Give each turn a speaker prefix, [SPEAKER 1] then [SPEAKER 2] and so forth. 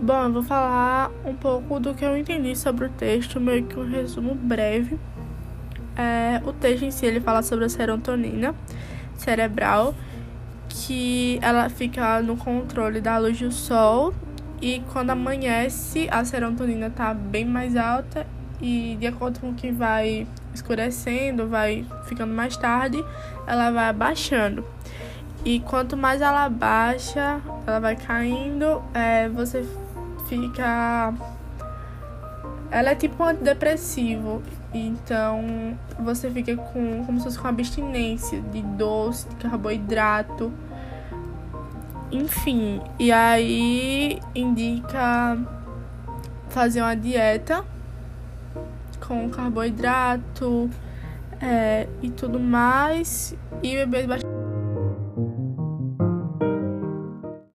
[SPEAKER 1] Bom, eu vou falar um pouco do que eu entendi sobre o texto, meio que um resumo breve. É, o texto em si ele fala sobre a serotonina cerebral, que ela fica no controle da luz do sol e quando amanhece a serotonina está bem mais alta e de acordo com o que vai escurecendo, vai ficando mais tarde, ela vai abaixando. E quanto mais ela baixa, ela vai caindo, é, você fica. Ela é tipo um antidepressivo. Então você fica com como se fosse com abstinência de doce, de carboidrato. Enfim, e aí indica fazer uma dieta com carboidrato é, e tudo mais e beber bastante thank you